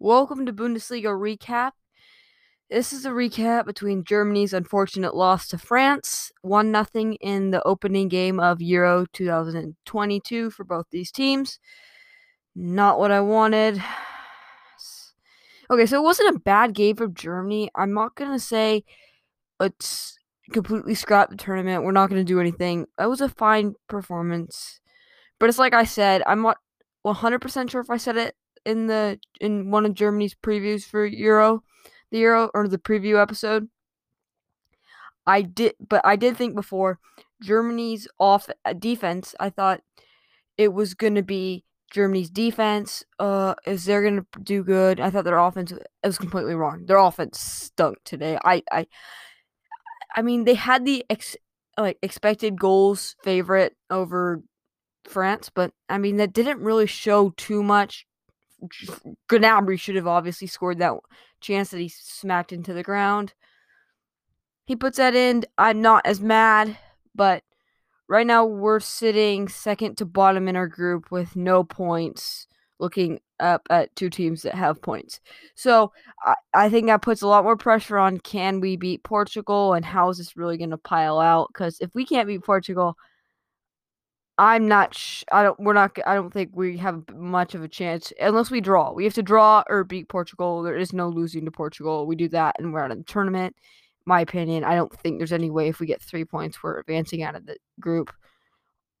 Welcome to Bundesliga Recap. This is a recap between Germany's unfortunate loss to France, 1 0 in the opening game of Euro 2022 for both these teams. Not what I wanted. Okay, so it wasn't a bad game for Germany. I'm not going to say it's completely scrap the tournament. We're not going to do anything. That was a fine performance. But it's like I said, I'm not 100% sure if I said it in the in one of Germany's previews for Euro, the Euro or the preview episode. I did, but I did think before Germany's off uh, defense. I thought it was going to be Germany's defense. Uh, is they're going to do good? I thought their offense it was completely wrong. Their offense stunk today. I, I, I mean, they had the ex, like expected goals favorite over France, but I mean that didn't really show too much. Gnabry should have obviously scored that chance that he smacked into the ground. He puts that in. I'm not as mad, but right now we're sitting second to bottom in our group with no points, looking up at two teams that have points. So I, I think that puts a lot more pressure on can we beat Portugal and how is this really going to pile out? Because if we can't beat Portugal, I'm not. Sh- I don't. We're not. I don't think we have much of a chance unless we draw. We have to draw or beat Portugal. There is no losing to Portugal. We do that, and we're out of the tournament. My opinion. I don't think there's any way if we get three points, we're advancing out of the group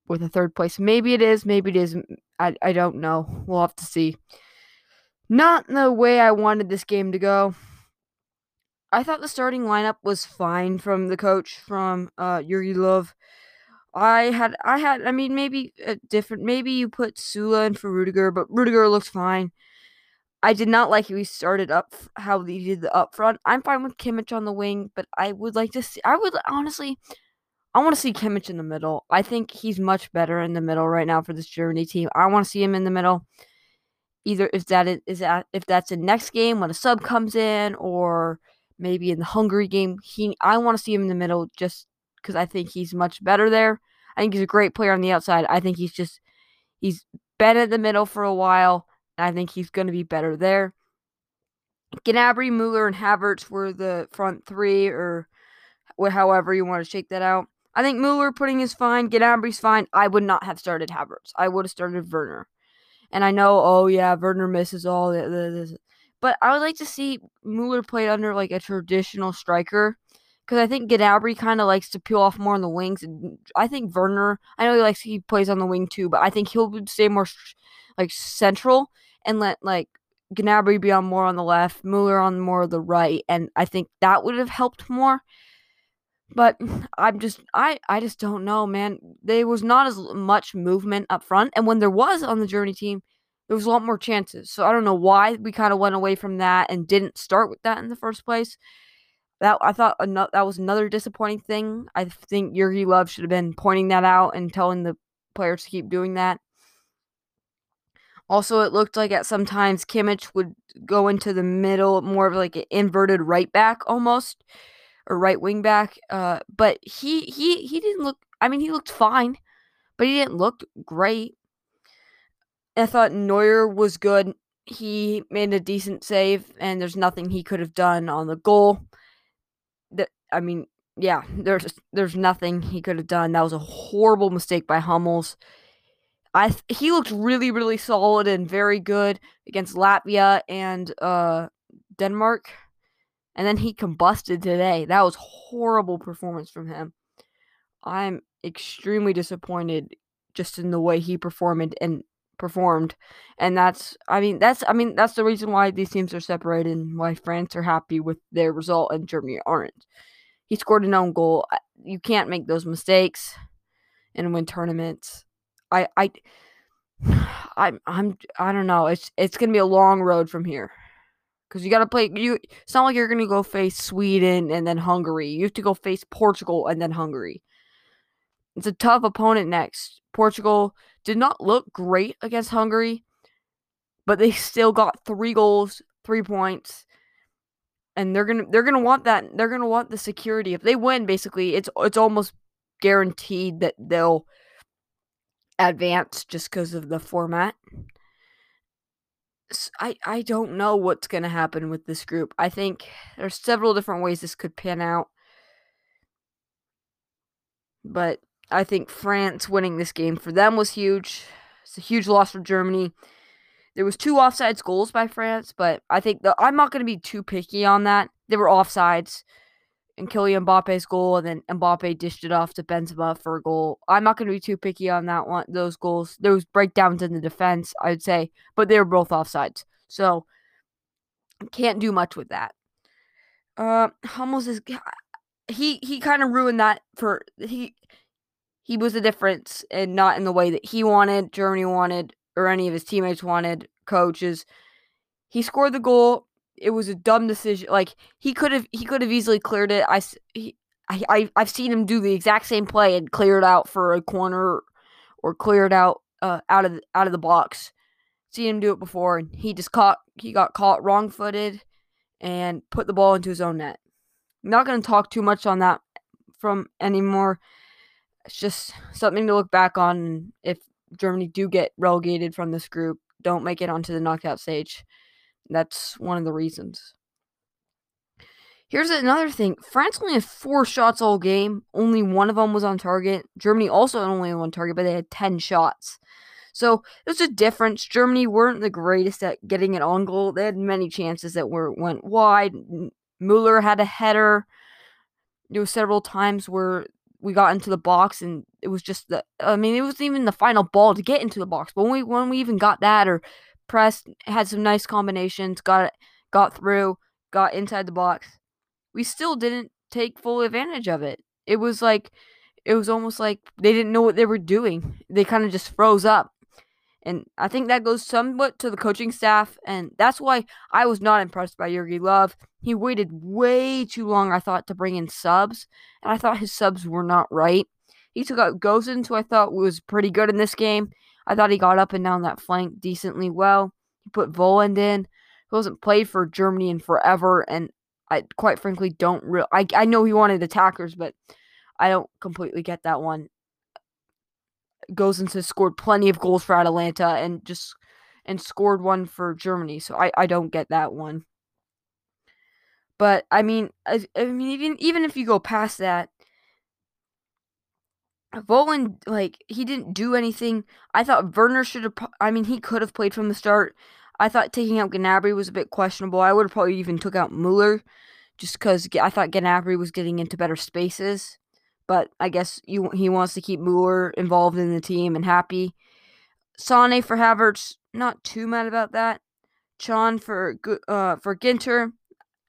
with a third place. Maybe it is. Maybe it isn't. I. I don't know. We'll have to see. Not the way I wanted this game to go. I thought the starting lineup was fine from the coach from uh, Jogi Löw. I had, I had, I mean, maybe a different, maybe you put Sule in for Rudiger, but Rudiger looks fine. I did not like how he started up, how he did the up front. I'm fine with Kimmich on the wing, but I would like to see, I would honestly, I want to see Kimmich in the middle. I think he's much better in the middle right now for this Germany team. I want to see him in the middle. Either if that is, is that if that's the next game when a sub comes in, or maybe in the Hungary game, he I want to see him in the middle just because I think he's much better there. I think he's a great player on the outside. I think he's just he's been at the middle for a while, and I think he's going to be better there. Gnabry, Mueller, and Havertz were the front three, or however you want to shake that out. I think Mueller putting is fine. Gnabry's fine. I would not have started Havertz. I would have started Werner. And I know, oh yeah, Werner misses all this, but I would like to see Mueller played under like a traditional striker because I think Gnabry kind of likes to peel off more on the wings. And I think Werner, I know he likes he plays on the wing too, but I think he'll stay more like central and let like Gnabry be on more on the left, Mueller on more of the right, and I think that would have helped more. But I'm just I I just don't know, man. There was not as much movement up front, and when there was on the Germany team, there was a lot more chances. So I don't know why we kind of went away from that and didn't start with that in the first place that I thought that was another disappointing thing. I think Jogi Löw should have been pointing that out and telling the players to keep doing that. Also, it looked like at sometimes Kimmich would go into the middle, more of like an inverted right back almost, or right wing back. Uh, but he he he didn't look. I mean, he looked fine, but he didn't look great. I thought Neuer was good. He made a decent save, and there's nothing he could have done on the goal. I mean, yeah, there's there's nothing he could have done. That was a horrible mistake by Hummels. I he looked really really solid and very good against Latvia and uh, Denmark, and then he combusted today. That was horrible performance from him. I'm extremely disappointed just in the way he performed and performed, and that's I mean that's I mean that's the reason why these teams are separated and why France are happy with their result and Germany aren't. He scored an own goal. You can't make those mistakes and win tournaments. I I I'm I'm I don't know. It's it's gonna be a long road from here. Cause you gotta play you it's not like you're gonna go face Sweden and then Hungary. You have to go face Portugal and then Hungary. It's a tough opponent next. Portugal did not look great against Hungary, but they still got three goals, three points and they're gonna they're gonna want that they're gonna want the security if they win basically it's it's almost guaranteed that they'll advance just because of the format I I don't know what's to happen with this group. I think there's several different ways this could pan out. But I think France winning this game for them was huge. It's a huge loss for Germany. There was two offsides goals by France, but I think the I'm not going to be too picky on that. They were offsides and Kylian Mbappe's goal, and then Mbappe dished it off to Benzema for a goal. I'm not going to be too picky on that one. Those goals, those breakdowns in the defense, I'd say, but they were both offsides, so can't do much with that. Uh, Hummels is he he kind of ruined that for he he was the difference and not in the way that he wanted, Germany wanted, or any of his teammates wanted, coaches. He scored the goal it was a dumb decision. Like he could have he could have easily cleared it. I he, I I've seen him do the exact same play and clear it out for a corner or clear it out uh, out of the, out of the box. Seen him do it before, and he just caught he got caught wrong footed and put the ball into his own net. I'm not going to talk too much on that from anymore. It's just something to look back on if Germany do get relegated from this group, don't make it onto the knockout stage. That's one of the reasons. Here's another thing France only had four shots all game. Only one of them was on target. Germany also had only one target, but they had 10 shots. So there's a difference. Germany weren't the greatest at getting it on goal. They had many chances that were went wide. Mueller had a header. There was several times where we got into the box and it was just the I mean it wasn't even the final ball to get into the box. But when we when we even got that or pressed, had some nice combinations, got got through, got inside the box. We still didn't take full advantage of it. It was like it was almost like they didn't know what they were doing. They kind of just froze up. And I think that goes somewhat to the coaching staff, and that's why I was not impressed by Jogi Löw. He waited way too long, I thought, to bring in subs, and I thought his subs were not right. He took out Gosens, who I thought was pretty good in this game. I thought he got up and down that flank decently well. He put Volland in, who hasn't played for Germany in forever, and I quite frankly don't real. I I know he wanted attackers, but I don't completely get that one. Gosens has scored plenty of goals for Atalanta and just and scored one for Germany, so I I don't get that one. But I mean, I, I mean, even even if you go past that, Volland, like, he didn't do anything. I thought Werner should have, I mean, he could have played from the start. I thought taking out Gnabry was a bit questionable. I would have probably even took out Mueller just because I thought Gnabry was getting into better spaces. But I guess you, he wants to keep Mueller involved in the team and happy. Sane for Havertz, not too mad about that. Can for uh for Ginter,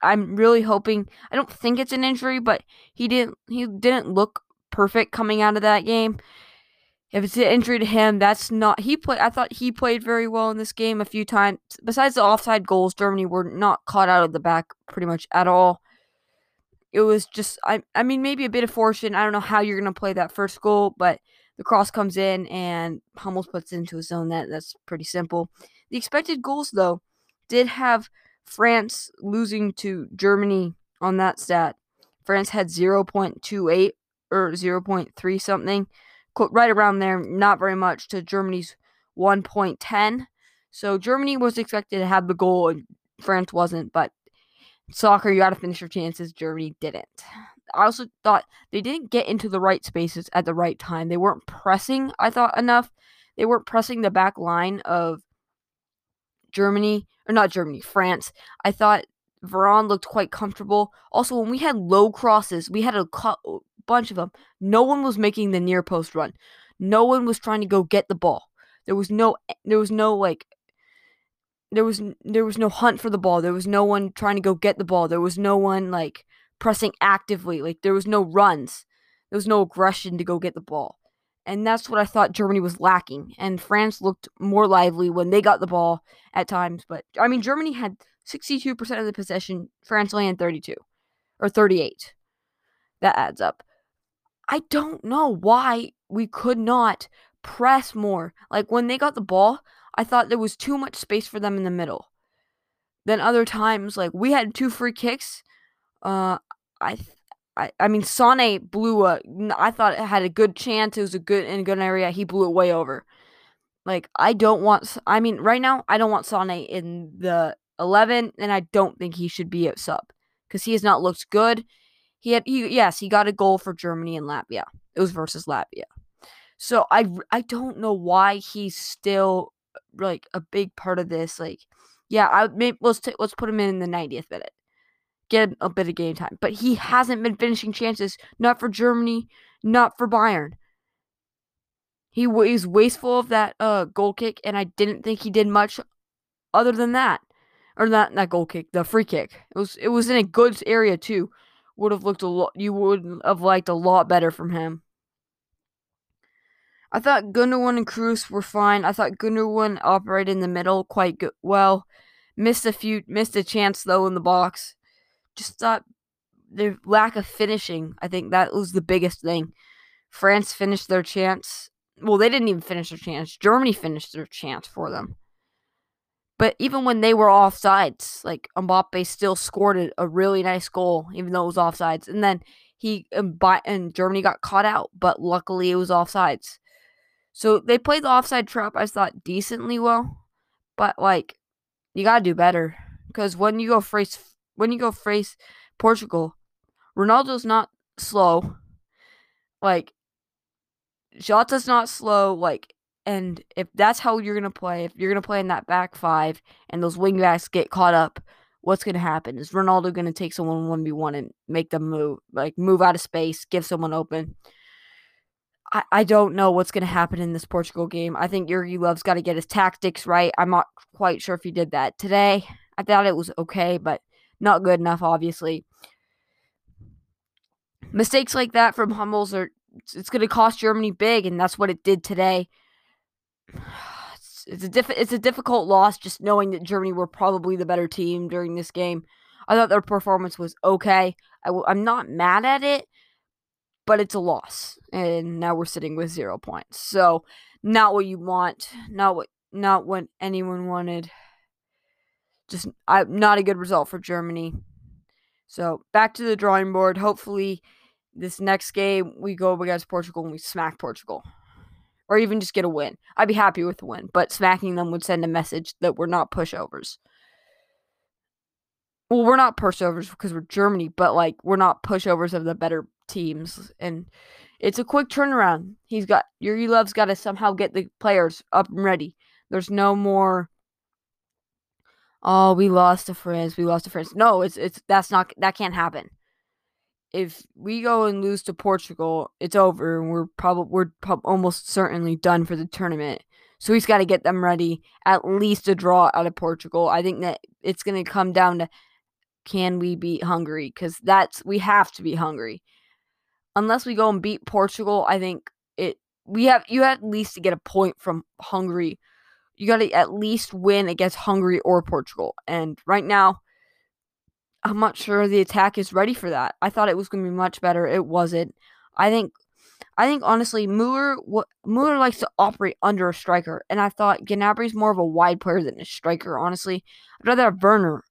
I'm really hoping. I don't think it's an injury, but he didn't he didn't look perfect coming out of that game. If it's an injury to him, that's not he played. I thought he played very well in this game a few times. Besides the offside goals, Germany were not caught out of the back pretty much at all. It was just I I mean maybe a bit of fortune. I don't know how you're gonna play that first goal, but the cross comes in and Hummels puts it into his own net. That's pretty simple. The expected goals though did have France losing to Germany on that stat. France had 0.28 or 0.3 something, right around there, not very much to Germany's 1.10. So Germany was expected to have the goal and France wasn't, but soccer, you got to finish your chances. Germany didn't. I also thought they didn't get into the right spaces at the right time. They weren't pressing, I thought, enough. They weren't pressing the back line of Germany, or not Germany, France. I thought Varane looked quite comfortable. Also, when we had low crosses, we had a bunch of them. No one was making the near post run. No one was trying to go get the ball. There was no eh, there was no like there was there was no hunt for the ball. There was no one trying to go get the ball. There was no one like pressing actively. Like there was no runs. There was no aggression to go get the ball. And that's what I thought Germany was lacking. And France looked more lively when they got the ball at times. But I mean, Germany had 62% of the possession. France only had 32 or 38. That adds up. I don't know why we could not press more. Like when they got the ball, I thought there was too much space for them in the middle. Then other times, like we had two free kicks. Uh, I, I, I mean, Sane blew a. I thought it had a good chance. It was a good in a good area. He blew it way over. Like I don't want. I mean, right now I don't want Sane in the eleven, and I don't think he should be at sub because he has not looked good. He had he yes he got a goal for Germany and Latvia. It was versus Latvia. So I I don't know why he's still like a big part of this. Like, yeah, I maybe let's t- let's put him in the 90th minute, get a bit of game time. But he hasn't been finishing chances. Not for Germany, not for Bayern. He was wasteful of that uh, goal kick, and I didn't think he did much other than that, or not that goal kick, the free kick. It was it was in a good area too. Would have looked a lot. You would have liked a lot better from him. I thought Gundogan and Kroos were fine. I thought Gundogan operated in the middle quite good, well. Missed a few, missed a chance though in the box. Just thought the lack of finishing. I think that was the biggest thing. France finished their chance well, they didn't even finish their chance. Germany finished their chance for them. But even when they were offsides, like Mbappe still scored a really nice goal, even though it was offsides. And then he and Germany got caught out, but luckily it was offsides. So they played the offside trap, I thought, decently well. But like, you gotta do better because when you go face when you go face Portugal, Ronaldo's not slow. Like Jota's not slow, like, and if that's how you're gonna play, if you're gonna play in that back five and those wingbacks get caught up, what's gonna happen? Is Ronaldo gonna take someone one v one and make them move, like move out of space, give someone open? I, I don't know what's gonna happen in this Portugal game. I think Jogi Löw's got to get his tactics right. I'm not quite sure if he did that today. I thought it was okay, but not good enough, obviously. Mistakes like that from Hummels are it's going to cost Germany big, and that's what it did today. It's, it's a diff- it's a difficult loss, just knowing that Germany were probably the better team during this game. I thought their performance was okay. i w- I'm not mad at it, but it's a loss, and now we're sitting with zero points. So, not what you want, not what not what anyone wanted. Just I, not a good result for Germany. So back to the drawing board. Hopefully, this next game we go against Portugal and we smack Portugal. Or even just get a win. I'd be happy with a win, but smacking them would send a message that we're not pushovers. Well, we're not pushovers because we're Germany, but like we're not pushovers of the better teams. And it's a quick turnaround. He's got Jogi Löw's got to somehow get the players up and ready. There's no more oh, we lost to France, we lost to France. No, it's it's that's not that can't happen if we go and lose to Portugal, it's over, and we're probably we're pro- almost certainly done for the tournament. So he's got to get them ready, at least a draw out of Portugal. I think that it's going to come down to can we beat Hungary because that's we have to be Hungary. Unless we go and beat Portugal, I think it we have you have at least to get a point from Hungary. You got to at least win against Hungary or Portugal. And right now, I'm not sure the attack is ready for that. I thought it was going to be much better. It wasn't. I think I think honestly, Mueller what Mueller likes to operate under a striker, and I thought Gnabry's more of a wide player than a striker. Honestly, I'd rather have Werner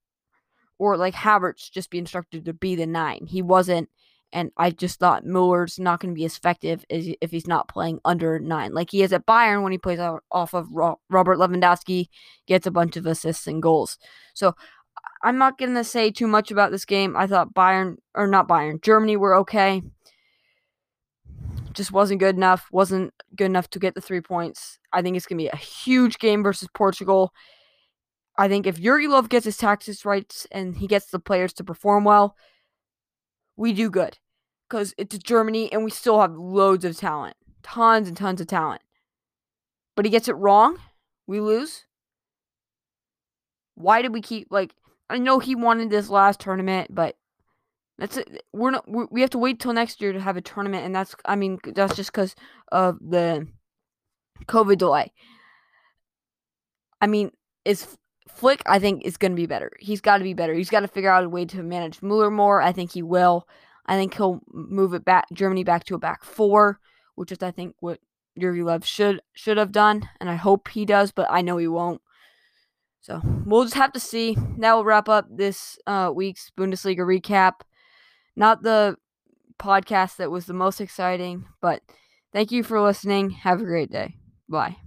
or like Havertz just be instructed to be the nine. He wasn't, and I just thought Mueller's not going to be as effective as if he's not playing under nine, like he is at Bayern when he plays off of Robert Lewandowski, gets a bunch of assists and goals. So I'm not going to say too much about this game. I thought Bayern, or not Bayern, Germany were okay. Just wasn't good enough. Wasn't good enough to get the three points. I think it's going to be a huge game versus Portugal. I think if Jogi Löw gets his taxes right and he gets the players to perform well, we do good. Because it's Germany and we still have loads of talent. Tons and tons of talent. But he gets it wrong, we lose. Why did we keep, like, I know he wanted this last tournament, but that's it. We're not. we have to wait till next year to have a tournament, and that's. I mean, that's just because of the COVID delay. I mean, is Flick? I think is going to be better. He's got to be better. He's got to figure out a way to manage Mueller more. I think he will. I think he'll move it back Germany back to a back four, which is I think what Jogi Löw should should have done, and I hope he does, but I know he won't. So we'll just have to see. That will wrap up this uh, week's Bundesliga recap. Not the podcast that was the most exciting, but thank you for listening. Have a great day. Bye.